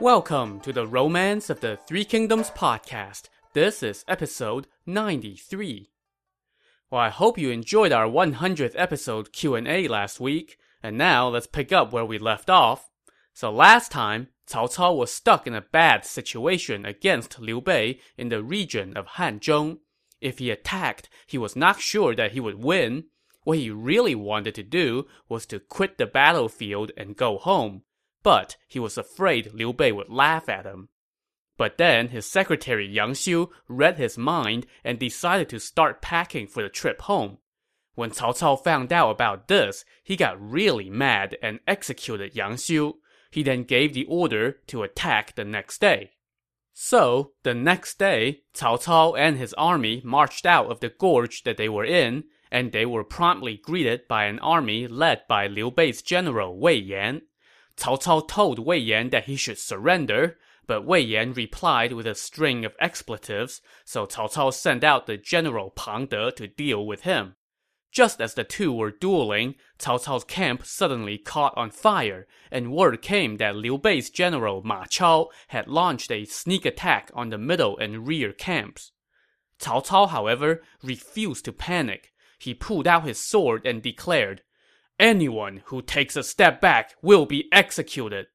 Welcome to the Romance of the Three Kingdoms podcast. This is episode 93. Well, I hope you enjoyed our 100th episode Q&A last week, and now let's pick up where we left off. So last time, Cao Cao was stuck in a bad situation against Liu Bei in the region of Hanzhong. If he attacked, he was not sure that he would win. What he really wanted to do was to quit the battlefield and go home but he was afraid Liu Bei would laugh at him. But then his secretary Yang Xiu read his mind and decided to start packing for the trip home. When Cao Cao found out about this, he got really mad and executed Yang Xiu. He then gave the order to attack the next day. So, the next day, Cao Cao and his army marched out of the gorge that they were in, and they were promptly greeted by an army led by Liu Bei's general Wei Yan. Cao Cao told Wei Yan that he should surrender, but Wei Yan replied with a string of expletives, so Cao Cao sent out the general Pang De to deal with him. Just as the two were dueling, Cao Cao's camp suddenly caught on fire, and word came that Liu Bei's general Ma Chao had launched a sneak attack on the middle and rear camps. Cao Cao, however, refused to panic. He pulled out his sword and declared, Anyone who takes a step back will be executed.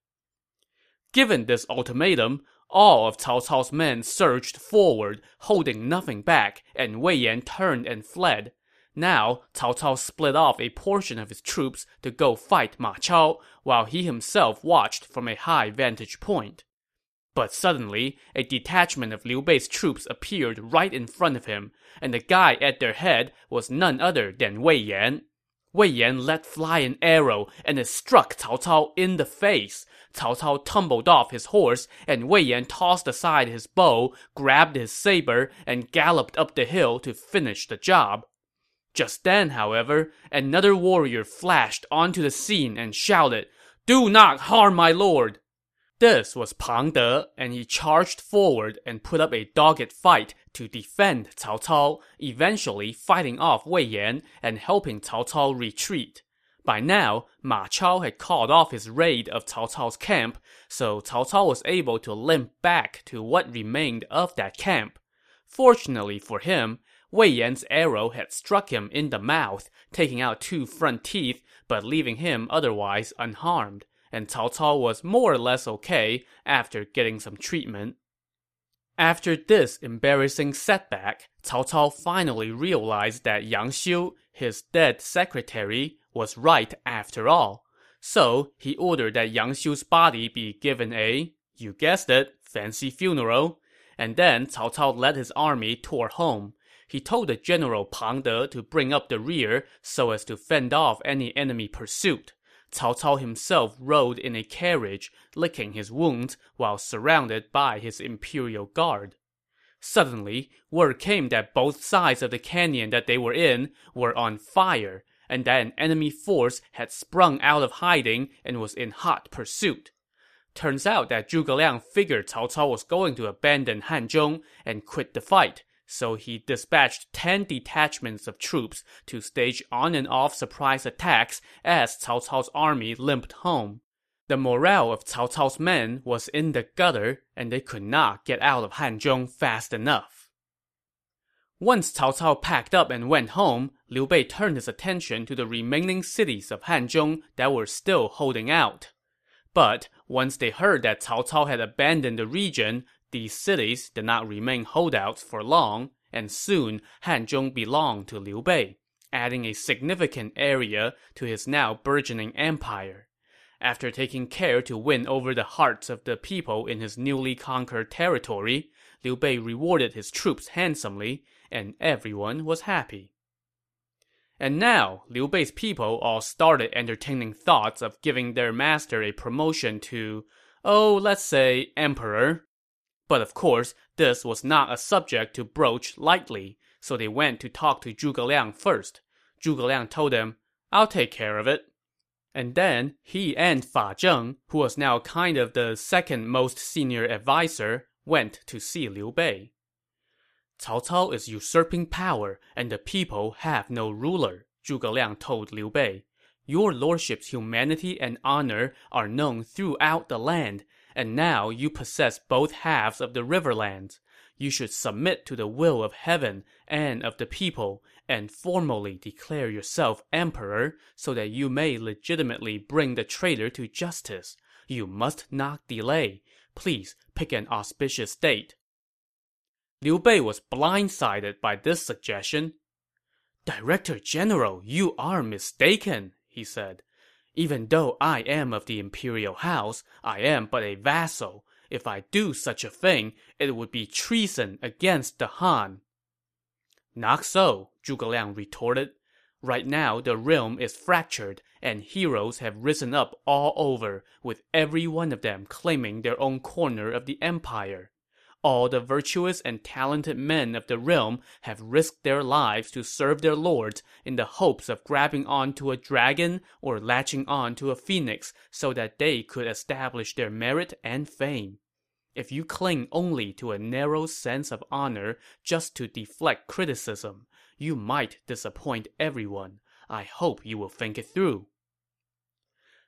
Given this ultimatum, all of Cao Cao's men surged forward, holding nothing back, and Wei Yan turned and fled. Now, Cao Cao split off a portion of his troops to go fight Ma Chao, while he himself watched from a high vantage point. But suddenly, a detachment of Liu Bei's troops appeared right in front of him, and the guy at their head was none other than Wei Yan. Wei Yan let fly an arrow, and it struck Cao Cao in the face. Cao Cao tumbled off his horse, and Wei Yan tossed aside his bow, grabbed his saber, and galloped up the hill to finish the job. Just then, however, another warrior flashed onto the scene and shouted, Do not harm my lord! This was Pang De, and he charged forward and put up a dogged fight to defend Cao Cao, eventually fighting off Wei Yan and helping Cao Cao retreat. By now, Ma Chao had called off his raid of Cao Cao's camp, so Cao Cao was able to limp back to what remained of that camp. Fortunately for him, Wei Yan's arrow had struck him in the mouth, taking out two front teeth, but leaving him otherwise unharmed and Cao Cao was more or less okay after getting some treatment. After this embarrassing setback, Cao Cao finally realized that Yang Xiu, his dead secretary, was right after all. So he ordered that Yang Xiu's body be given a, you guessed it, fancy funeral. And then Cao Cao led his army toward home. He told the general Pang De to bring up the rear so as to fend off any enemy pursuit. Cao Cao himself rode in a carriage, licking his wounds while surrounded by his imperial guard. Suddenly, word came that both sides of the canyon that they were in were on fire, and that an enemy force had sprung out of hiding and was in hot pursuit. Turns out that Zhuge Liang figured Cao Cao was going to abandon Hanzhong and quit the fight, so he dispatched 10 detachments of troops to stage on and off surprise attacks as Cao Cao's army limped home. The morale of Cao Cao's men was in the gutter, and they could not get out of Hanzhong fast enough. Once Cao Cao packed up and went home, Liu Bei turned his attention to the remaining cities of Hanzhong that were still holding out. But once they heard that Cao Cao had abandoned the region, these cities did not remain holdouts for long, and soon Hanzhong belonged to Liu Bei, adding a significant area to his now burgeoning empire. After taking care to win over the hearts of the people in his newly conquered territory, Liu Bei rewarded his troops handsomely, and everyone was happy. And now, Liu Bei's people all started entertaining thoughts of giving their master a promotion to, oh, let's say, emperor. But of course, this was not a subject to broach lightly, so they went to talk to Zhuge Liang first. Zhuge Liang told them, I'll take care of it. And then he and Fa Zheng, who was now kind of the second most senior adviser, went to see Liu Bei. Cao Cao is usurping power, and the people have no ruler, Zhuge Liang told Liu Bei. Your lordship's humanity and honor are known throughout the land, and now you possess both halves of the riverlands. You should submit to the will of heaven and of the people, and formally declare yourself emperor so that you may legitimately bring the traitor to justice. You must not delay. Please pick an auspicious date. Liu Bei was blindsided by this suggestion. Director General, you are mistaken, he said. Even though I am of the imperial house, I am but a vassal. If I do such a thing, it would be treason against the Han. Not so, Zhuge Liang retorted. Right now, the realm is fractured, and heroes have risen up all over, with every one of them claiming their own corner of the empire. All the virtuous and talented men of the realm have risked their lives to serve their lords in the hopes of grabbing onto a dragon or latching on to a phoenix so that they could establish their merit and fame. If you cling only to a narrow sense of honor just to deflect criticism, you might disappoint everyone. I hope you will think it through.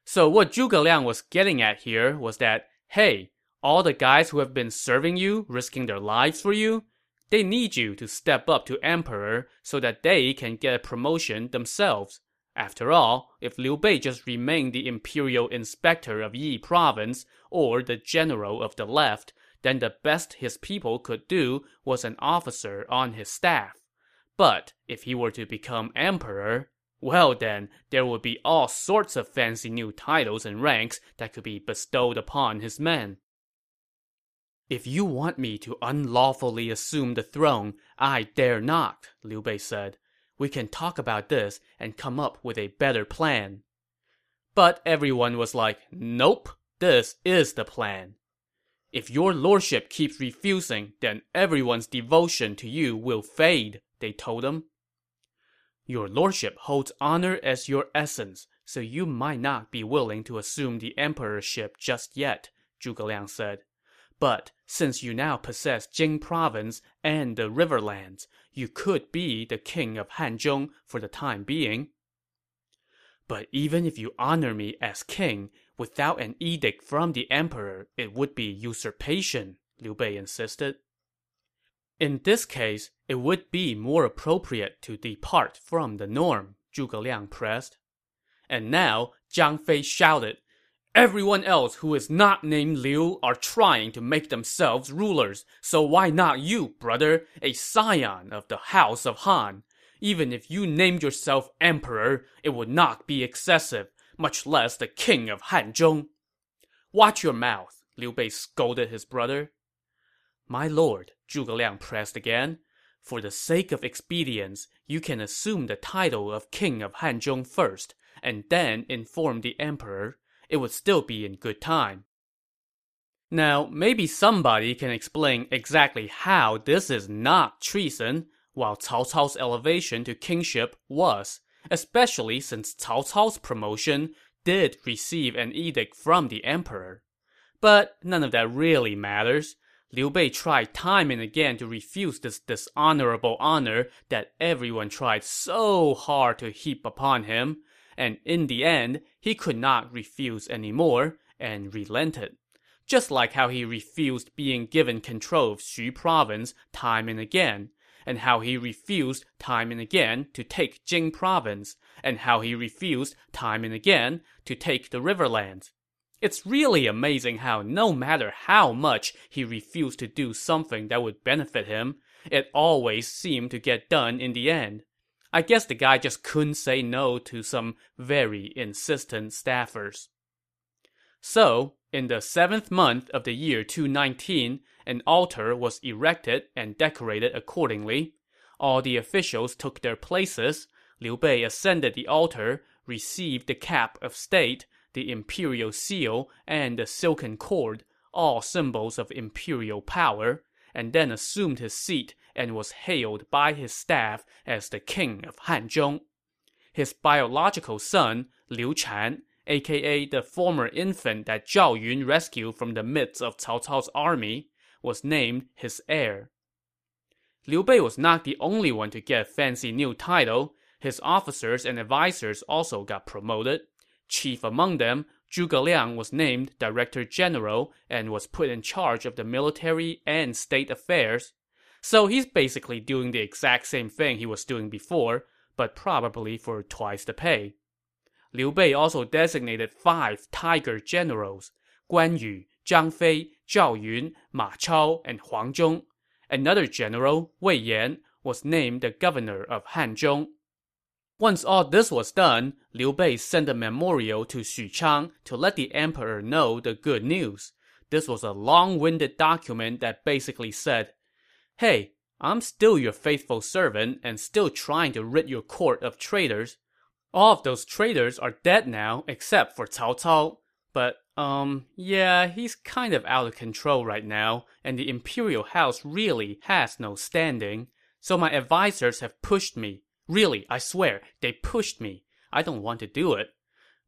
So what Zhuge Liang was getting at here was that, hey, all the guys who have been serving you, risking their lives for you, they need you to step up to emperor so that they can get a promotion themselves. After all, if Liu Bei just remained the imperial inspector of Yi province or the general of the left, then the best his people could do was an officer on his staff. But if he were to become emperor, well then, there would be all sorts of fancy new titles and ranks that could be bestowed upon his men. If you want me to unlawfully assume the throne, I dare not, Liu Bei said. We can talk about this and come up with a better plan. But everyone was like, nope, this is the plan. If your lordship keeps refusing, then everyone's devotion to you will fade, they told him. Your lordship holds honor as your essence, so you might not be willing to assume the emperorship just yet, Zhuge Liang said. But since you now possess Jing province and the riverlands, you could be the king of Hanzhong for the time being. But even if you honor me as king, without an edict from the emperor, it would be usurpation, Liu Bei insisted. In this case, it would be more appropriate to depart from the norm, Zhuge Liang pressed. And now, Zhang Fei shouted, Everyone else who is not named Liu are trying to make themselves rulers, so why not you, brother, a scion of the house of Han? Even if you named yourself emperor, it would not be excessive, much less the king of Hanzhong. Watch your mouth, Liu Bei scolded his brother. My lord, Zhuge Liang pressed again, for the sake of expedience, you can assume the title of king of Hanzhong first, and then inform the emperor it would still be in good time. Now, maybe somebody can explain exactly how this is not treason, while Cao Cao's elevation to kingship was, especially since Cao Cao's promotion did receive an edict from the emperor. But none of that really matters. Liu Bei tried time and again to refuse this dishonorable honor that everyone tried so hard to heap upon him, and in the end, he could not refuse anymore and relented. Just like how he refused being given control of Xu province time and again, and how he refused time and again to take Jing province, and how he refused time and again to take the riverlands. It's really amazing how no matter how much he refused to do something that would benefit him, it always seemed to get done in the end. I guess the guy just couldn't say no to some very insistent staffers. So, in the seventh month of the year 219, an altar was erected and decorated accordingly. All the officials took their places. Liu Bei ascended the altar, received the cap of state, the imperial seal, and the silken cord, all symbols of imperial power, and then assumed his seat and was hailed by his staff as the king of Hanzhong. His biological son, Liu Chan, aka the former infant that Zhao Yun rescued from the midst of Cao Cao's army, was named his heir. Liu Bei was not the only one to get a fancy new title. His officers and advisers also got promoted. Chief among them, Zhuge Liang was named Director General and was put in charge of the military and state affairs. So he's basically doing the exact same thing he was doing before, but probably for twice the pay. Liu Bei also designated five tiger generals Guan Yu, Zhang Fei, Zhao Yun, Ma Chao, and Huang Zhong. Another general, Wei Yan, was named the governor of Hanzhong. Once all this was done, Liu Bei sent a memorial to Xuchang to let the emperor know the good news. This was a long-winded document that basically said, Hey, I'm still your faithful servant and still trying to rid your court of traitors. All of those traitors are dead now except for Cao Cao. But, um, yeah, he's kind of out of control right now, and the imperial house really has no standing. So my advisors have pushed me, Really, I swear, they pushed me. I don't want to do it.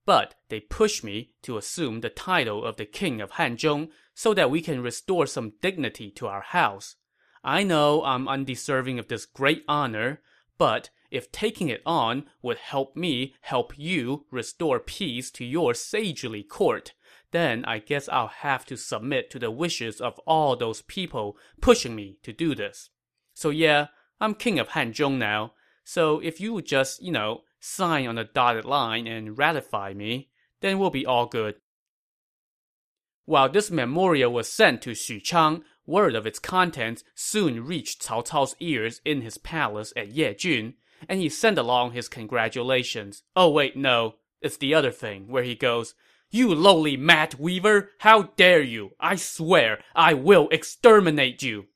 But they pushed me to assume the title of the king of Hanzhong so that we can restore some dignity to our house. I know I'm undeserving of this great honor, but if taking it on would help me help you restore peace to your sagely court, then I guess I'll have to submit to the wishes of all those people pushing me to do this. So yeah, I'm king of Hanzhong now, so if you would just, you know, sign on the dotted line and ratify me, then we'll be all good. While this memorial was sent to Xuchang, word of its contents soon reached Cao Cao's ears in his palace at Yejun, and he sent along his congratulations. Oh wait, no, it's the other thing, where he goes, You lowly mat weaver, how dare you! I swear, I will exterminate you!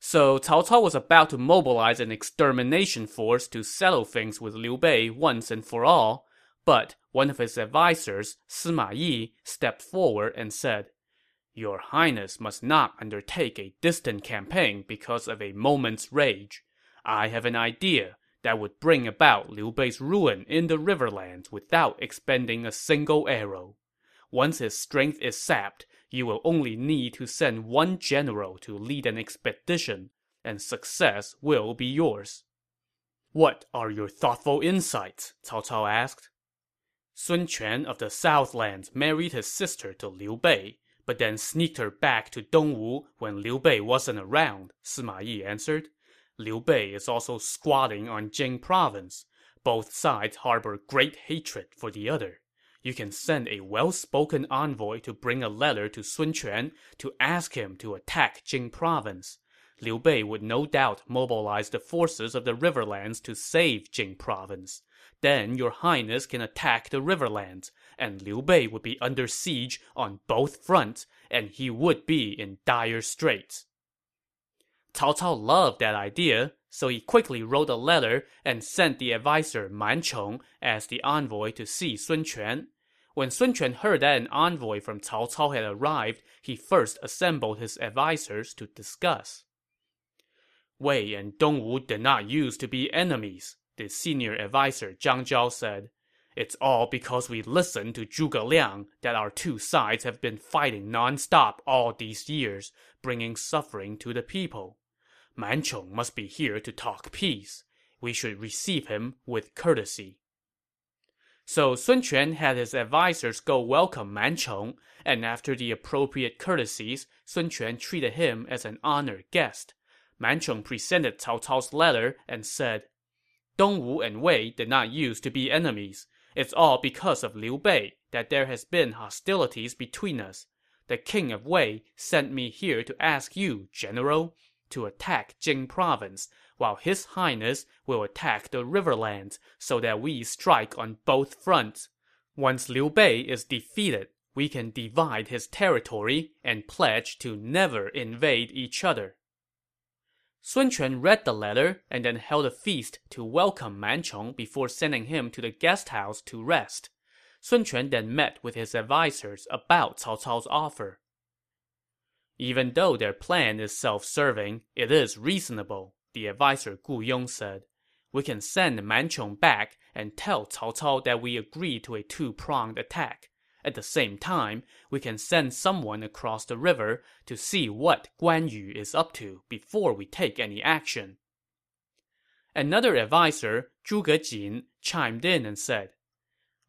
So Cao Cao was about to mobilize an extermination force to settle things with Liu Bei once and for all, but one of his advisers, Sima Yi, stepped forward and said, Your Highness must not undertake a distant campaign because of a moment's rage. I have an idea that would bring about Liu Bei's ruin in the Riverlands without expending a single arrow. Once his strength is sapped, you will only need to send one general to lead an expedition, and success will be yours. What are your thoughtful insights? Cao Cao asked. Sun Quan of the Southlands married his sister to Liu Bei, but then sneaked her back to Dongwu when Liu Bei wasn't around, Sima Yi answered. Liu Bei is also squatting on Jing province. Both sides harbor great hatred for the other you can send a well-spoken envoy to bring a letter to Sun Quan to ask him to attack Jing province. Liu Bei would no doubt mobilize the forces of the Riverlands to save Jing province. Then your highness can attack the Riverlands, and Liu Bei would be under siege on both fronts, and he would be in dire straits. Cao Cao loved that idea, so he quickly wrote a letter and sent the adviser Man Chong as the envoy to see Sun Quan. When Sun Quan heard that an envoy from Cao Cao had arrived, he first assembled his advisers to discuss. Wei and Dongwu did not used to be enemies, the senior adviser Zhang Zhao said. It's all because we listened to Zhuge Liang that our two sides have been fighting non-stop all these years, bringing suffering to the people. Man Chong must be here to talk peace. We should receive him with courtesy. So Sun Quan had his advisers go welcome Man Chong, and after the appropriate courtesies, Sun Quan treated him as an honored guest. Man Chong presented Cao Cao's letter and said, Dongwu and Wei did not used to be enemies. It's all because of Liu Bei that there has been hostilities between us. The king of Wei sent me here to ask you, general, to attack Jing province, while his highness will attack the riverlands so that we strike on both fronts. Once Liu Bei is defeated, we can divide his territory and pledge to never invade each other. Sun Quan read the letter and then held a feast to welcome Man Chong before sending him to the guest house to rest. Sun Quan then met with his advisers about Cao Cao's offer. Even though their plan is self-serving, it is reasonable, the adviser Gu Yong said. We can send Man Chong back and tell Cao Cao that we agree to a two-pronged attack. At the same time, we can send someone across the river to see what Guan Yu is up to before we take any action. Another adviser, Zhuge Jin, chimed in and said,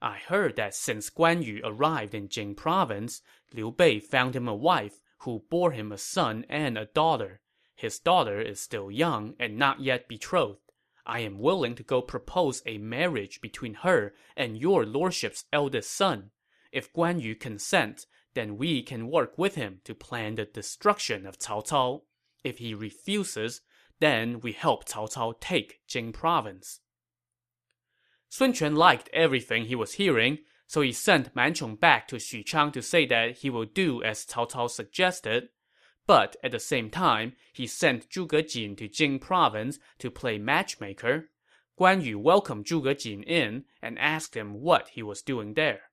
I heard that since Guan Yu arrived in Jing province, Liu Bei found him a wife who bore him a son and a daughter. His daughter is still young and not yet betrothed. I am willing to go propose a marriage between her and your lordship's eldest son. If Guan Yu consents, then we can work with him to plan the destruction of Cao Cao. If he refuses, then we help Cao Cao take Jing province. Sun Quan liked everything he was hearing, so he sent Man Chong back to Xuchang to say that he will do as Cao Cao suggested. But at the same time, he sent Zhuge Jin to Jing province to play matchmaker. Guan Yu welcomed Zhuge Jin in and asked him what he was doing there.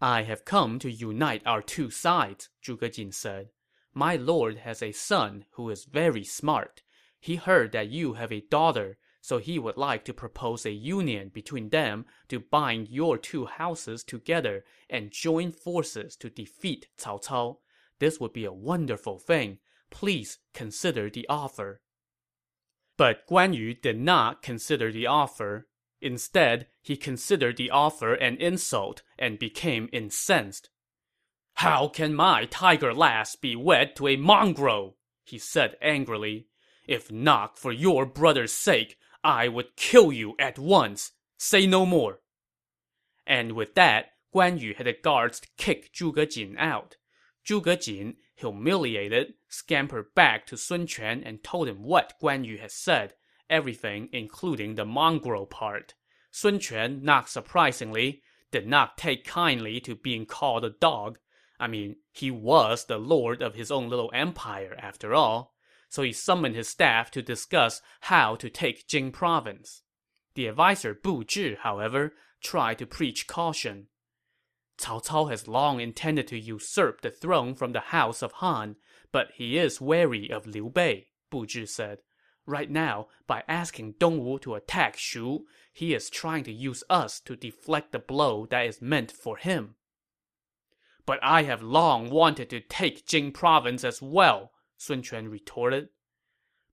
I have come to unite our two sides, Zhuge Jin said. My lord has a son who is very smart. He heard that you have a daughter, so he would like to propose a union between them to bind your two houses together and join forces to defeat Cao Cao. This would be a wonderful thing. Please consider the offer. But Guan Yu did not consider the offer. Instead, he considered the offer an insult and became incensed. How can my tiger lass be wed to a mongrel? he said angrily. If not for your brother's sake, I would kill you at once. Say no more. And with that, Guan Yu had the guards kick Zhuge Jin out. Zhuge Jin, humiliated, scampered back to Sun Quan and told him what Guan Yu had said, everything including the mongrel part. Sun Quan, not surprisingly, did not take kindly to being called a dog. I mean, he was the lord of his own little empire after all so he summoned his staff to discuss how to take Jing province. The adviser Bu Zhi, however, tried to preach caution. Cao Cao has long intended to usurp the throne from the house of Han, but he is wary of Liu Bei, Bu Zhi said. Right now, by asking Dongwu to attack Shu, he is trying to use us to deflect the blow that is meant for him. But I have long wanted to take Jing province as well, Sun Quan retorted.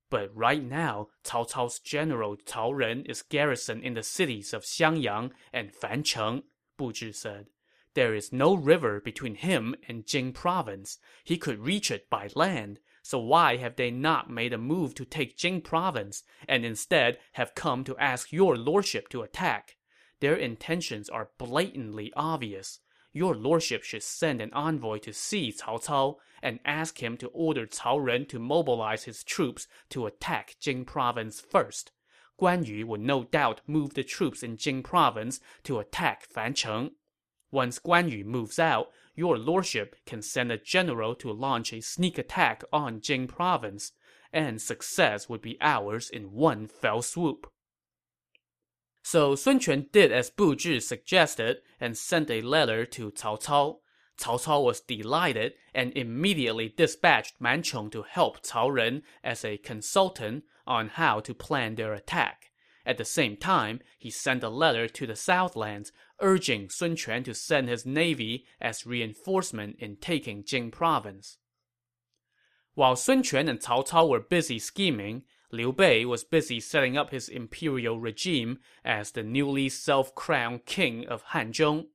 But right now, Cao Cao's general Cao Ren is garrisoned in the cities of Xiangyang and Fancheng, Bu Zhi said. There is no river between him and Jing province. He could reach it by land. So why have they not made a move to take Jing province, and instead have come to ask your lordship to attack? Their intentions are blatantly obvious your lordship should send an envoy to see Cao Cao and ask him to order Cao Ren to mobilize his troops to attack Jing province first. Guan Yu would no doubt move the troops in Jing province to attack Fancheng. Once Guan Yu moves out, your lordship can send a general to launch a sneak attack on Jing province, and success would be ours in one fell swoop. So Sun Quan did as Bu Zhi suggested and sent a letter to Cao Cao. Cao Cao was delighted and immediately dispatched Man Chong to help Cao Ren as a consultant on how to plan their attack. At the same time, he sent a letter to the Southlands urging Sun Quan to send his navy as reinforcement in taking Jing province. While Sun Quan and Cao Cao were busy scheming, Liu Bei was busy setting up his imperial regime as the newly self-crowned king of Hanzhong.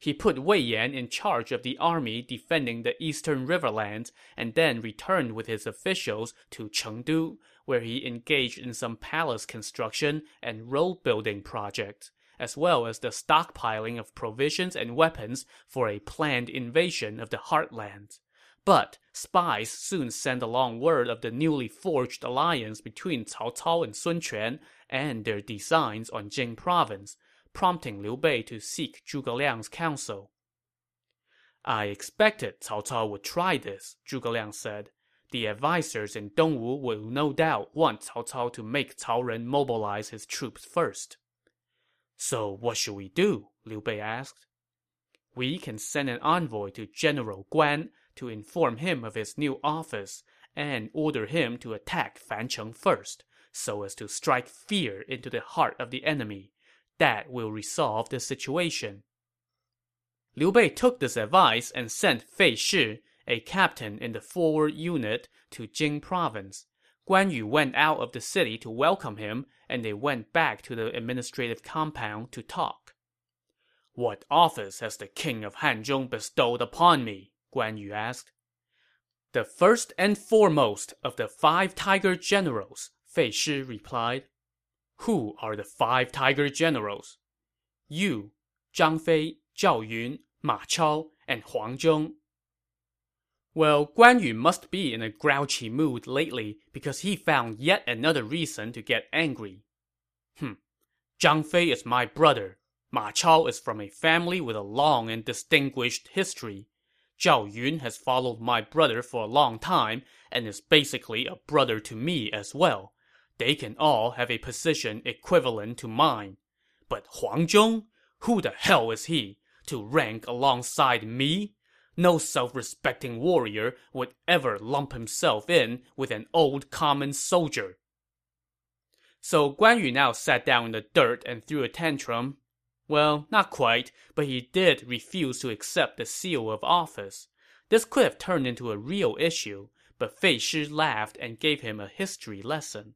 He put Wei Yan in charge of the army defending the eastern riverlands and then returned with his officials to Chengdu, where he engaged in some palace construction and road building projects, as well as the stockpiling of provisions and weapons for a planned invasion of the heartland. But spies soon sent along word of the newly forged alliance between Cao Cao and Sun Quan and their designs on Jing province, prompting Liu Bei to seek Zhuge Liang's counsel. I expected Cao Cao would try this, Zhuge Liang said. The advisers in Dongwu will no doubt want Cao Cao to make Cao Ren mobilize his troops first. So what should we do? Liu Bei asked. We can send an envoy to General Guan to inform him of his new office and order him to attack Fancheng first, so as to strike fear into the heart of the enemy. That will resolve the situation. Liu Bei took this advice and sent Fei Shi, a captain in the forward unit, to Jing province. Guan Yu went out of the city to welcome him, and they went back to the administrative compound to talk. What office has the king of Hanzhong bestowed upon me? Guan Yu asked. The first and foremost of the five tiger generals, Fei Shi replied. Who are the five tiger generals? You, Zhang Fei, Zhao Yun, Ma Chao, and Huang Zhong. Well, Guan Yu must be in a grouchy mood lately because he found yet another reason to get angry. Hm. Zhang Fei is my brother. Ma Chao is from a family with a long and distinguished history. Zhao Yun has followed my brother for a long time and is basically a brother to me as well. They can all have a position equivalent to mine. But Huang Zhong? Who the hell is he? To rank alongside me? No self-respecting warrior would ever lump himself in with an old common soldier. So Guan Yu now sat down in the dirt and threw a tantrum. Well, not quite, but he did refuse to accept the seal of office. This could have turned into a real issue, but Fei Shi laughed and gave him a history lesson.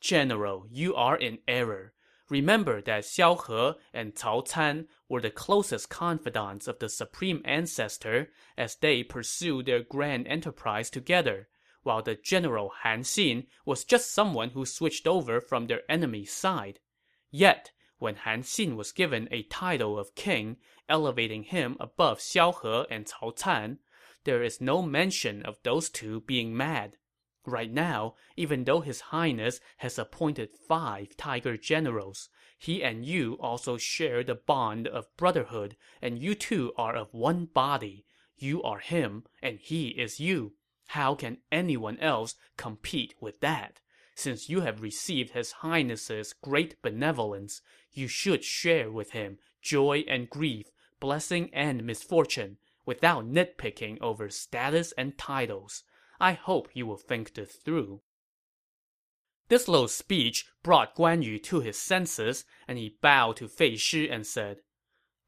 General, you are in error. Remember that Xiao He and Cao Can were the closest confidants of the Supreme Ancestor as they pursued their grand enterprise together, while the general Han Xin was just someone who switched over from their enemy's side. Yet, when Han Xin was given a title of king, elevating him above Xiao He and Cao Can, there is no mention of those two being mad. Right now, even though His Highness has appointed five tiger generals, he and you also share the bond of brotherhood, and you two are of one body. You are him, and he is you. How can anyone else compete with that? Since you have received His Highness's great benevolence, you should share with him joy and grief, blessing and misfortune, without nitpicking over status and titles. I hope you will think this through. This little speech brought Guan Yu to his senses, and he bowed to Fei Shi and said,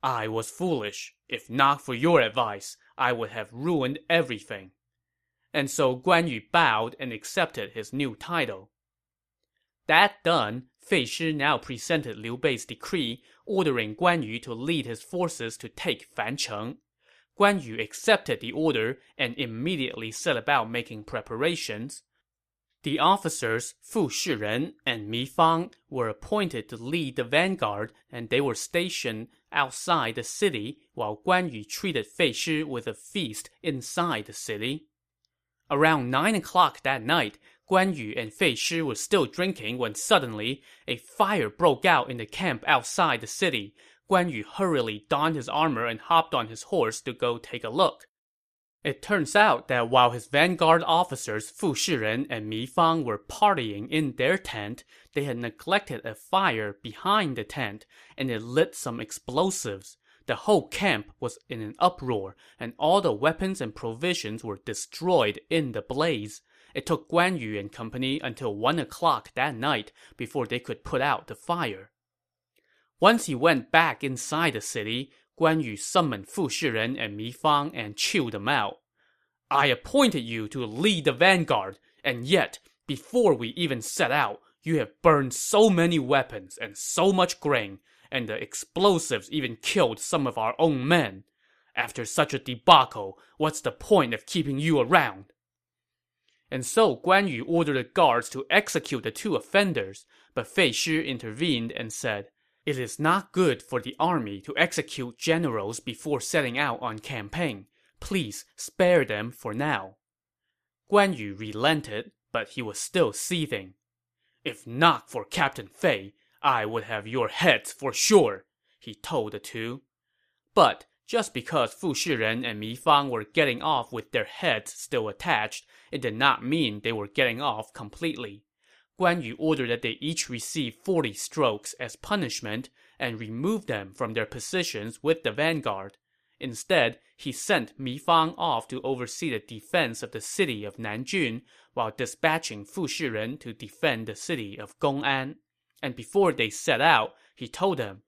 I was foolish. If not for your advice, I would have ruined everything. And so Guan Yu bowed and accepted his new title. That done, Fei Shi now presented Liu Bei's decree, ordering Guan Yu to lead his forces to take Fancheng. Guan Yu accepted the order and immediately set about making preparations. The officers Fu Shiren and Mi Fang were appointed to lead the vanguard, and they were stationed outside the city while Guan Yu treated Fei Shi with a feast inside the city. Around nine o'clock that night, Guan Yu and Fei Shi were still drinking when suddenly a fire broke out in the camp outside the city, Guan Yu hurriedly donned his armor and hopped on his horse to go take a look. It turns out that while his vanguard officers Fu Shiren and Mi Fang were partying in their tent, they had neglected a fire behind the tent, and it lit some explosives. The whole camp was in an uproar, and all the weapons and provisions were destroyed in the blaze. It took Guan Yu and company until one o'clock that night before they could put out the fire. Once he went back inside the city, Guan Yu summoned Fu Shiren and Mi Fang and chewed them out. I appointed you to lead the vanguard, and yet, before we even set out, you have burned so many weapons and so much grain, and the explosives even killed some of our own men. After such a debacle, what's the point of keeping you around? And so Guan Yu ordered the guards to execute the two offenders, but Fei Shi intervened and said, it is not good for the army to execute generals before setting out on campaign. Please spare them for now. Guan Yu relented, but he was still seething. If not for Captain Fei, I would have your heads for sure, he told the two. But just because Fu Shiren and Mi Fang were getting off with their heads still attached, it did not mean they were getting off completely. Guan Yu ordered that they each receive 40 strokes as punishment and removed them from their positions with the vanguard. Instead, he sent Mi Fang off to oversee the defense of the city of Nanjun, while dispatching Fu Shiren to defend the city of Gong'an. And before they set out, he told them,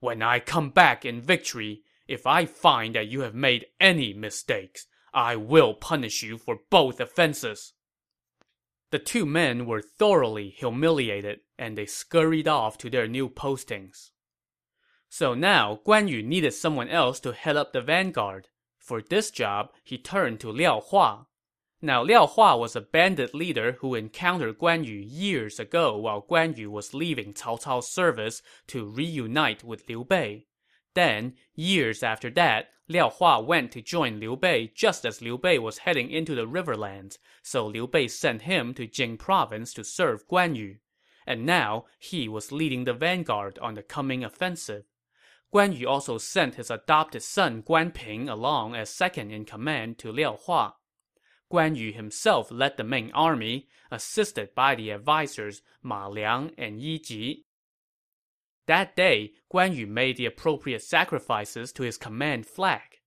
When I come back in victory, if I find that you have made any mistakes, I will punish you for both offenses. The two men were thoroughly humiliated, and they scurried off to their new postings. So now Guan Yu needed someone else to head up the vanguard. For this job, he turned to Liao Hua. Now, Liao Hua was a bandit leader who encountered Guan Yu years ago while Guan Yu was leaving Cao Cao's service to reunite with Liu Bei. Then, years after that, Liao Hua went to join Liu Bei just as Liu Bei was heading into the riverlands, so Liu Bei sent him to Jing province to serve Guan Yu. And now, he was leading the vanguard on the coming offensive. Guan Yu also sent his adopted son Guan Ping along as second in command to Liao Hua. Guan Yu himself led the main army, assisted by the advisers Ma Liang and Yi Ji. That day, Guan Yu made the appropriate sacrifices to his command flag.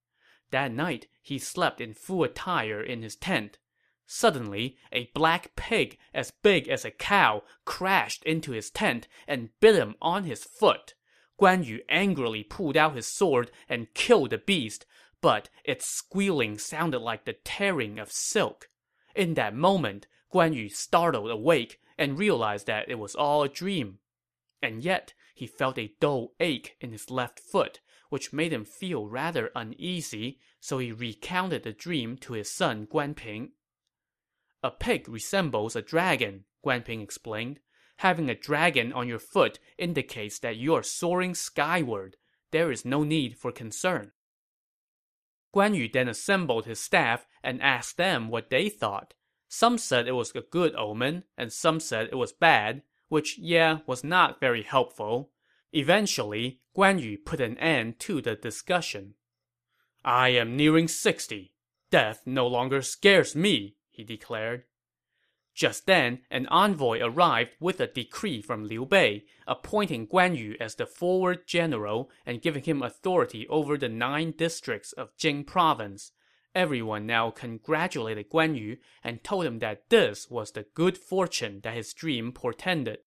That night, he slept in full attire in his tent. Suddenly, a black pig as big as a cow crashed into his tent and bit him on his foot. Guan Yu angrily pulled out his sword and killed the beast, but its squealing sounded like the tearing of silk. In that moment, Guan Yu startled awake and realized that it was all a dream. And yet, he felt a dull ache in his left foot, which made him feel rather uneasy, so he recounted the dream to his son Guan Ping. A pig resembles a dragon, Guan Ping explained. Having a dragon on your foot indicates that you are soaring skyward. There is no need for concern. Guan Yu then assembled his staff and asked them what they thought. Some said it was a good omen, and some said it was bad, which, yeah, was not very helpful. Eventually, Guan Yu put an end to the discussion. I am nearing sixty. Death no longer scares me, he declared. Just then, an envoy arrived with a decree from Liu Bei, appointing Guan Yu as the forward general and giving him authority over the nine districts of Jing province. Everyone now congratulated Guan Yu and told him that this was the good fortune that his dream portended.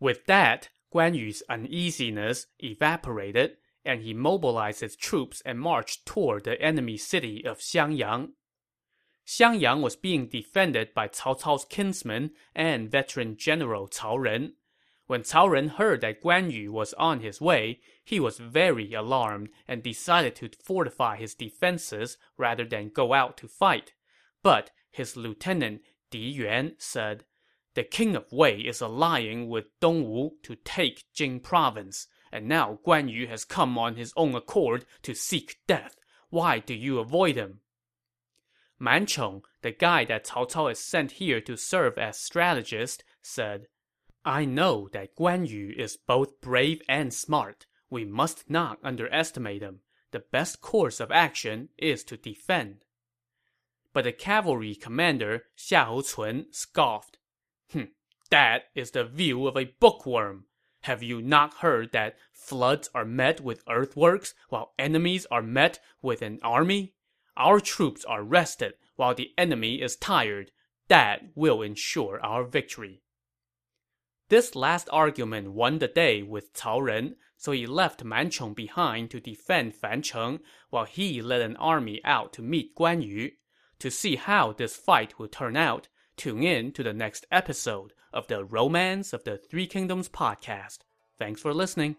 With that, Guan Yu's uneasiness evaporated, and he mobilized his troops and marched toward the enemy city of Xiangyang. Xiangyang was being defended by Cao Cao's kinsman and veteran general Cao Ren. When Cao Ren heard that Guan Yu was on his way, he was very alarmed and decided to fortify his defenses rather than go out to fight. But his lieutenant Di Yuan said, The king of Wei is allying with Dongwu to take Jing province, and now Guan Yu has come on his own accord to seek death. Why do you avoid him? Man Chong, the guy that Cao Cao has sent here to serve as strategist, said, I know that Guan Yu is both brave and smart. We must not underestimate him. The best course of action is to defend. But the cavalry commander, Xiahou Cun, scoffed. Hm, that is the view of a bookworm. Have you not heard that floods are met with earthworks while enemies are met with an army? Our troops are rested while the enemy is tired. That will ensure our victory. This last argument won the day with Cao Ren, so he left Man Chong behind to defend Fancheng, while he led an army out to meet Guan Yu. To see how this fight will turn out, tune in to the next episode of the Romance of the Three Kingdoms podcast. Thanks for listening.